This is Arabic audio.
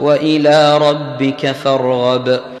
وإلى ربك فارغب.